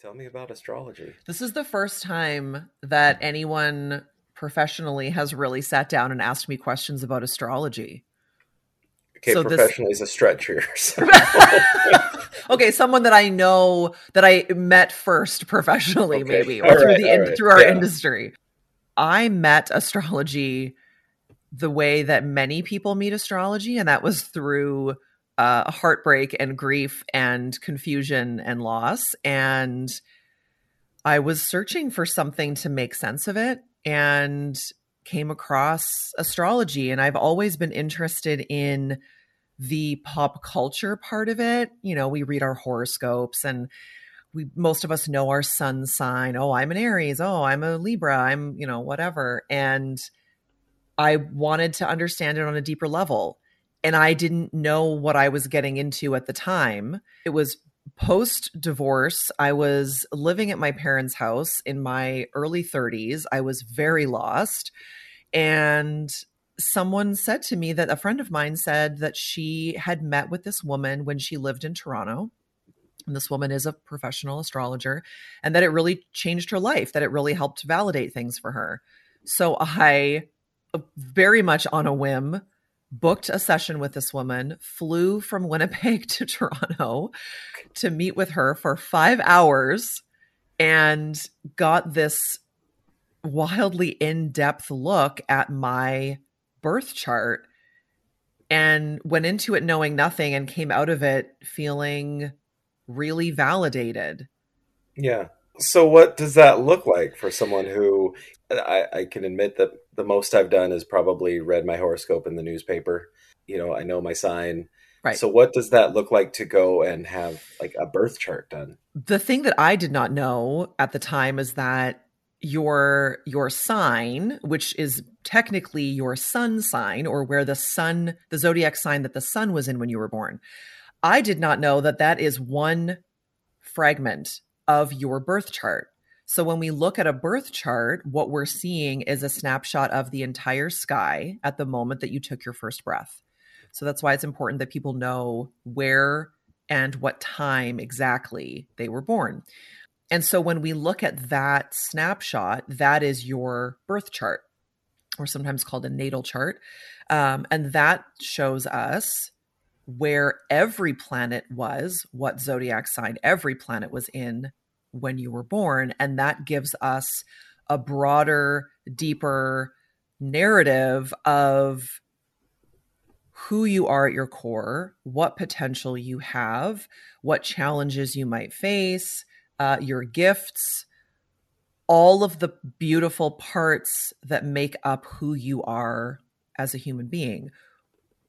Tell me about astrology. This is the first time that anyone professionally has really sat down and asked me questions about astrology. Okay, So this- professionally is a stretch here. so- okay, someone that I know that I met first professionally, Okay, maybe, all or through right, the in, right, through our yeah. industry. I met astrology the way that many people meet astrology, and that was through uh, heartbreak and grief and confusion and loss. And I was searching for something to make sense of it, and came across astrology. And I've always been interested in the pop culture part of it. You know, we read our horoscopes and we most of us know our sun sign. Oh, I'm an Aries. Oh, I'm a Libra. I'm, you know, whatever. And I wanted to understand it on a deeper level. And I didn't know what I was getting into at the time. It was post divorce. I was living at my parents' house in my early 30s. I was very lost. And someone said to me that a friend of mine said that she had met with this woman when she lived in Toronto. And this woman is a professional astrologer, and that it really changed her life, that it really helped validate things for her. So I, very much on a whim, booked a session with this woman, flew from Winnipeg to Toronto to meet with her for five hours, and got this wildly in depth look at my birth chart and went into it knowing nothing and came out of it feeling really validated. Yeah. So, what does that look like for someone who I, I can admit that the most I've done is probably read my horoscope in the newspaper. You know, I know my sign. Right. So, what does that look like to go and have like a birth chart done? The thing that I did not know at the time is that your your sign, which is technically your sun sign or where the sun, the zodiac sign that the sun was in when you were born. I did not know that that is one fragment of your birth chart. So when we look at a birth chart, what we're seeing is a snapshot of the entire sky at the moment that you took your first breath. So that's why it's important that people know where and what time exactly they were born. And so when we look at that snapshot, that is your birth chart, or sometimes called a natal chart. Um, and that shows us where every planet was, what zodiac sign every planet was in when you were born. And that gives us a broader, deeper narrative of who you are at your core, what potential you have, what challenges you might face, uh, your gifts, all of the beautiful parts that make up who you are as a human being,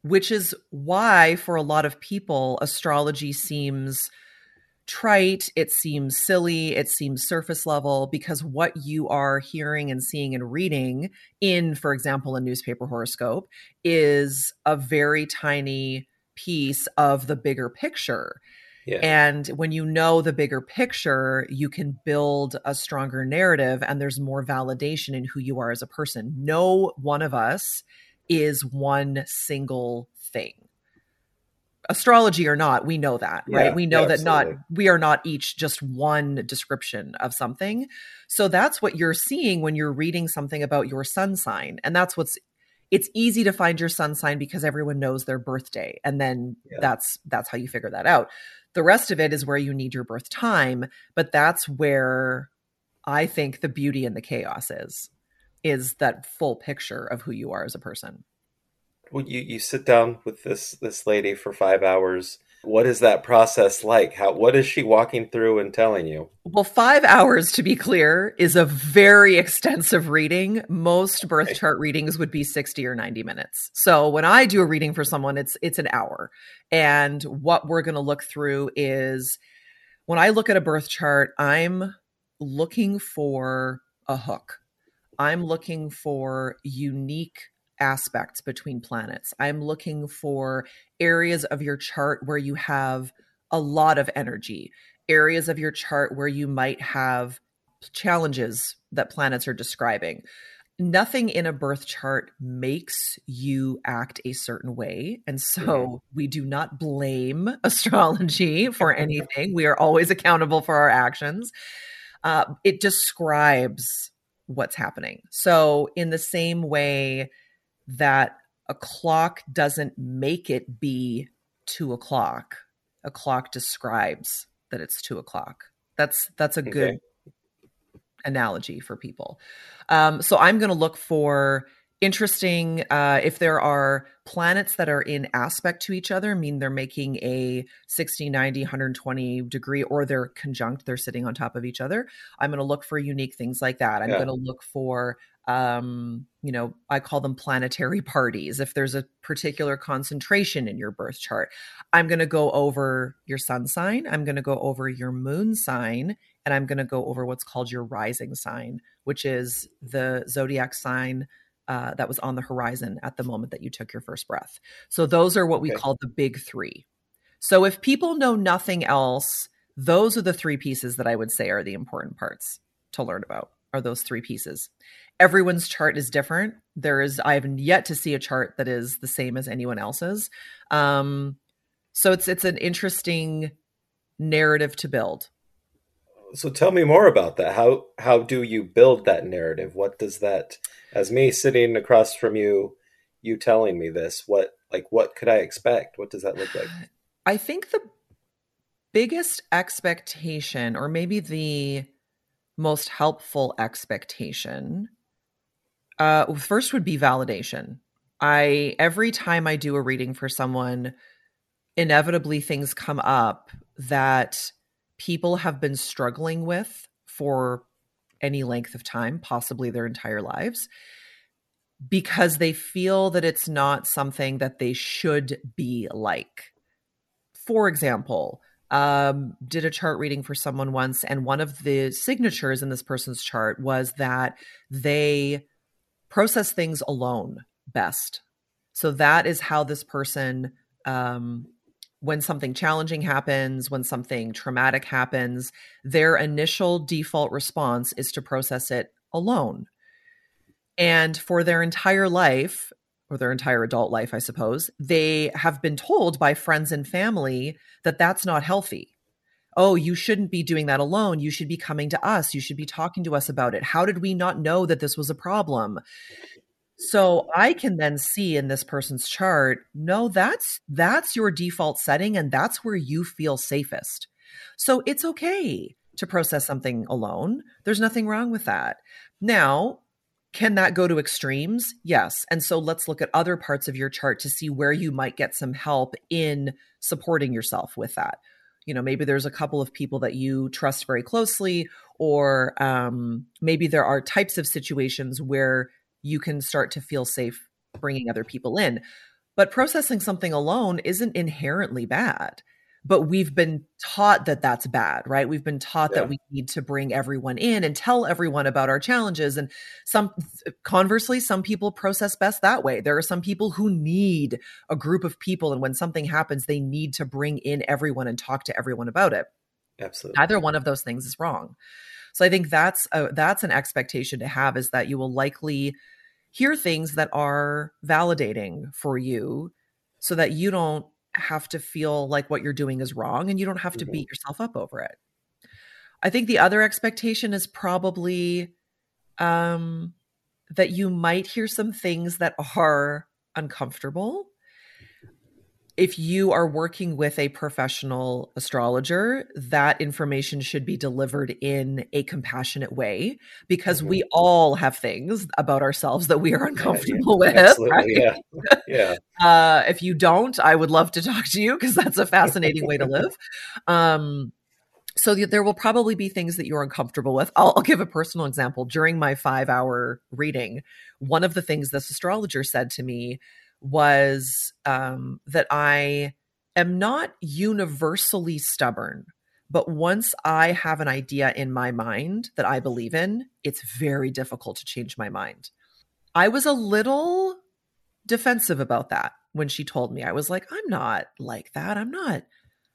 which is why, for a lot of people, astrology seems trite, it seems silly, it seems surface level, because what you are hearing and seeing and reading in, for example, a newspaper horoscope is a very tiny piece of the bigger picture. Yeah. And when you know the bigger picture, you can build a stronger narrative and there's more validation in who you are as a person. No one of us is one single thing. Astrology or not, we know that, Yeah, right? We know yeah, that not we are not each just one description of something. So that's what you're seeing when you're reading something about your sun sign. And that's what's it's easy to find your sun sign because everyone knows their birthday and then Yeah. that's that's how you figure that out the rest of it is where you need your birth time but that's where i think the beauty and the chaos is is that full picture of who you are as a person Well, you, you sit down with this this lady for five hours. What is that process like? How what is she walking through and telling you? well 5 hours to be clear is a very extensive reading most birth chart readings would be 60 or 90 minutes so when i do a reading for someone it's it's an hour and what we're going to look through is when I look at a birth chart, I'm looking for a hook. I'm looking for unique aspects between planets. I'm looking for areas of your chart where you have a lot of energy, areas of your chart where you might have challenges that planets are describing. nothing in a birth chart makes you act a certain way. And so we do not blame astrology for anything. we are always accountable for our actions. Uh, it describes what's happening. So, in the same way that a clock doesn't make it be two o'clock, a clock describes that it's two o'clock. That's that's a good analogy for people. Um, so I'm going to look for interesting uh, if there are planets that are in aspect to each other mean they're making a 60 90 120 degree or they're conjunct they're sitting on top of each other i'm going to look for unique things like that i'm yeah. going to look for um, you know i call them planetary parties if there's a particular concentration in your birth chart i'm going to go over your sun sign i'm going to go over your moon sign and i'm going to go over what's called your rising sign which is the zodiac sign uh, that was on the horizon at the moment that you took your first breath. So those are what we call the big three. So if people know nothing else, those are the three pieces that I would say are the important parts to learn about. Are those three pieces? Everyone's chart is different. There is I haven't yet to see a chart that is the same as anyone else's. Um, so it's it's an interesting narrative to build. So tell me more about that. How how do you build that narrative? What does that as me sitting across from you, you telling me this, what like what could I expect? What does that look like? I think the biggest expectation, or maybe the most helpful expectation, uh, first would be validation. I every time I do a reading for someone, inevitably things come up that people have been struggling with for any length of time, possibly their entire lives, because they feel that it's not something that they should be like. For example, um, did a chart reading for someone once, and one of the signatures in this person's chart was that they process things alone best. So that is how this person um, when something challenging happens, when something traumatic happens, their initial default response is to process it alone. And for their entire life, or their entire adult life, I suppose, they have been told by friends and family that that's not healthy. Oh, you shouldn't be doing that alone. You should be coming to us. You should be talking to us about it. How did we not know that this was a problem? So I can then see in this person's chart, no, that's that's your default setting and that's where you feel safest. So it's okay to process something alone. There's nothing wrong with that. Now, can that go to extremes? Yes. And so let's look at other parts of your chart to see where you might get some help in supporting yourself with that. You know, maybe there's a couple of people that you trust very closely, or um, maybe there are types of situations where you can start to feel safe bringing other people in. But processing something alone isn't inherently bad. But we've been taught that that's bad, right? We've been taught yeah. that we need to bring everyone in and tell everyone about our challenges. And some, conversely, some people process best that way. There are some people who need a group of people. And when something happens, they need to bring in everyone and talk to everyone about it. Absolutely. Neither one of those things is wrong. So I think that's a, that's an expectation to have is that you will likely hear things that are validating for you so that you don't have to feel like what you're doing is wrong and you don't have to mm-hmm. beat yourself up over it. I think the other expectation is probably um, that you might hear some things that are uncomfortable if you are working with a professional astrologer, that information should be delivered in a compassionate way because mm-hmm. we all have things about ourselves that we are uncomfortable yeah, with. Right? Yeah. Yeah. Uh, if you don't, I would love to talk to you because that's a fascinating way to live. Um, so there will probably be things that you're uncomfortable with. I'll, I'll, give a personal example. During my five hour reading, one of the things this astrologer said to me was um, that I am not universally stubborn, but once I have an idea in my mind that I believe in, it's very difficult to change my mind. I was a little defensive about that when she told me. I was like, I'm not like that. I'm not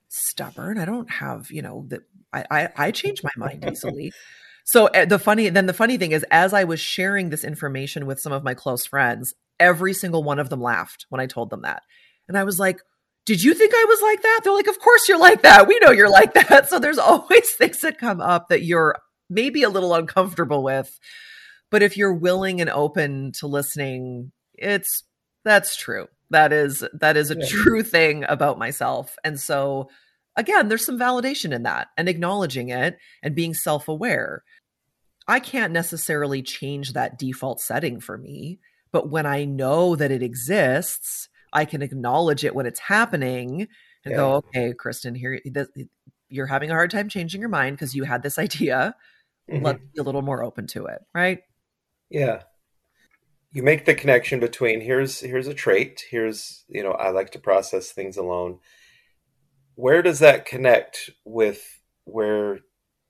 stubborn. I don't have, you know, that I, I, I change my mind easily. So uh, the funny then the funny thing is as I was sharing this information with some of my close friends, every single one of them laughed when I told them that. And I was like, "Did you think I was like that?" They're like, "Of course you're like that. We know you're like that." So there's always things that come up that you're maybe a little uncomfortable with. But if you're willing and open to listening, it's that's true. That is that is a yeah. true thing about myself. And so again, there's some validation in that and acknowledging it and being self-aware. I can't necessarily change that default setting for me, but when I know that it exists, I can acknowledge it when it's happening and yeah. go, okay, Kristin, here this, you're having a hard time changing your mind because you had this idea. Mm-hmm. Let's be a little more open to it, right? Yeah. You make the connection between here's here's a trait, here's, you know, I like to process things alone. Where does that connect with where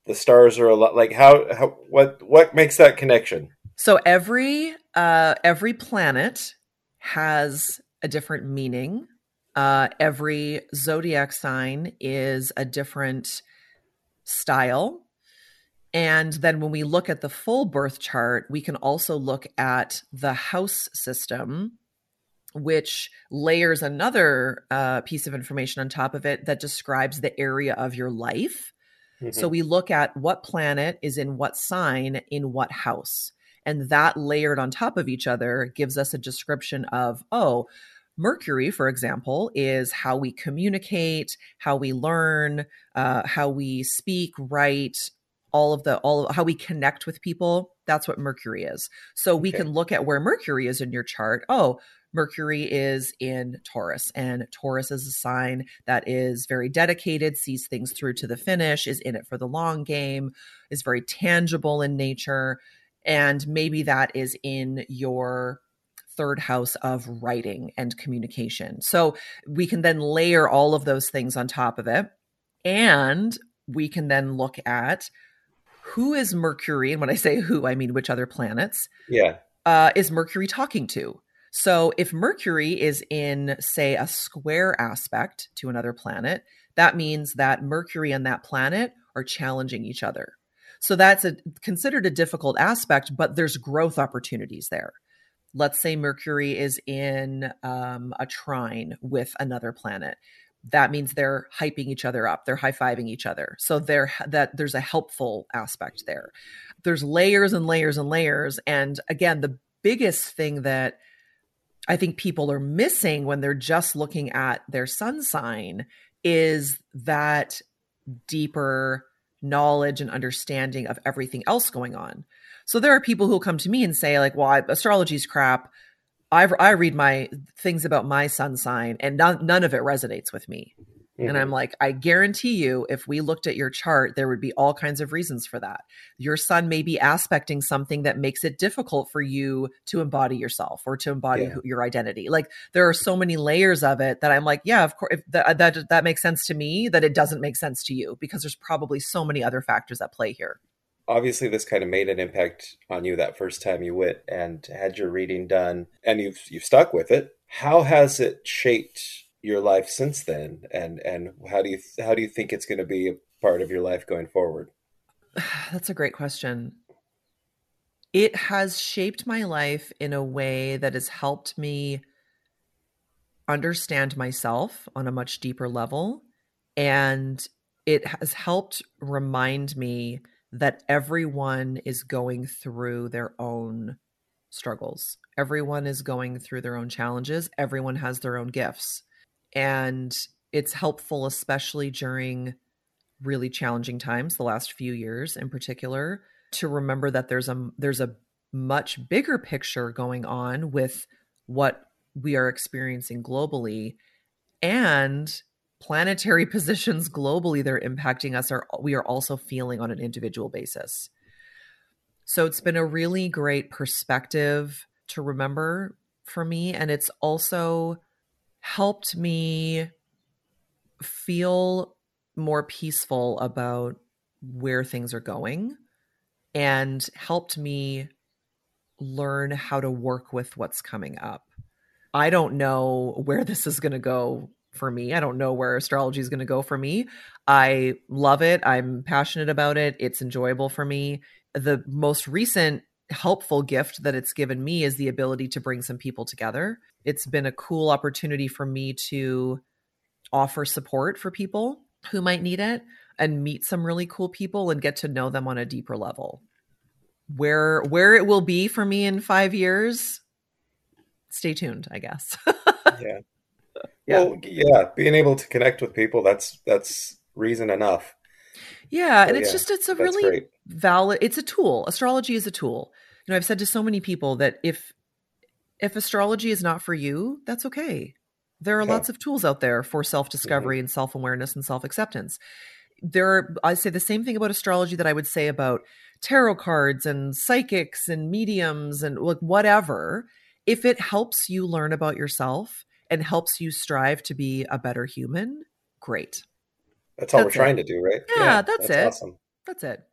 the stars are a lot like how, how what what makes that connection? So every uh every planet has a different meaning. Uh every zodiac sign is a different style and then when we look at the full birth chart, we can also look at the house system, which layers another uh, piece of information on top of it that describes the area of your life. Mm-hmm. So we look at what planet is in what sign in what house. And that layered on top of each other gives us a description of, oh, Mercury, for example, is how we communicate, how we learn, uh, how we speak, write, all of the all of how we connect with people that's what mercury is so we okay. can look at where mercury is in your chart oh mercury is in taurus and taurus is a sign that is very dedicated sees things through to the finish is in it for the long game is very tangible in nature and maybe that is in your third house of writing and communication so we can then layer all of those things on top of it and we can then look at who is Mercury? And when I say who, I mean which other planets? Yeah. Uh, is Mercury talking to? So if Mercury is in, say, a square aspect to another planet, that means that Mercury and that planet are challenging each other. So that's a, considered a difficult aspect, but there's growth opportunities there. Let's say Mercury is in um, a trine with another planet that means they're hyping each other up they're high-fiving each other so there that there's a helpful aspect there there's layers and layers and layers and again the biggest thing that i think people are missing when they're just looking at their sun sign is that deeper knowledge and understanding of everything else going on so there are people who come to me and say like well astrology's crap I, I read my things about my sun sign and none, none of it resonates with me. Mm-hmm. And I'm mm-hmm. like, I guarantee you, if we looked at your chart, there would be all kinds of reasons for that. Your sun may be aspecting something that makes it difficult for you to embody yourself or to embody yeah. your identity. Like there are so many layers of it that I'm like, yeah, of course, that, that that makes sense to me. That it doesn't make sense to you because there's probably so many other factors at play here obviously this kind of made an impact on you that first time you went and had your reading done and you've you've stuck with it how has it shaped your life since then and and how do you how do you think it's going to be a part of your life going forward that's a great question it has shaped my life in a way that has helped me understand myself on a much deeper level and it has helped remind me that everyone is going through their own struggles. Everyone is going through their own challenges. Everyone has their own gifts. And it's helpful, especially during really challenging times, the last few years in particular, to remember that there's a there's a much bigger picture going on with what we are experiencing globally and planetary positions globally that are impacting us are we are also feeling on an individual basis. So it's been a really great perspective to remember for me and it's also helped me feel more peaceful about where things are going and helped me learn how to work with what's coming up. I don't know where this is going to go for me. I don't know where astrology is going to go for me. I love it. I'm passionate about it. It's enjoyable for me. The most recent helpful gift that it's given me is the ability to bring some people together. It's been a cool opportunity for me to offer support for people who might need it and meet some really cool people and get to know them on a deeper level. Where where it will be for me in 5 years, stay tuned, I guess. yeah. Yeah. Well, yeah, being able to connect with people that's that's reason enough. Yeah, so, and it's yeah, just it's a really great. Valid it's a tool. Astrology is a tool. You know, I've said to so many people that if if astrology is not for you, that's okay. There are yeah. lots of tools out there for self-discovery mm-hmm. and self-awareness and self-acceptance. There are I say the same thing about astrology that I would say about tarot cards and psychics and mediums and like whatever. If it helps you learn about yourself and helps you strive to be a better human, great. That's all that's we're it. trying to do, right? Yeah, yeah that's, that's, it. Awesome. That's it.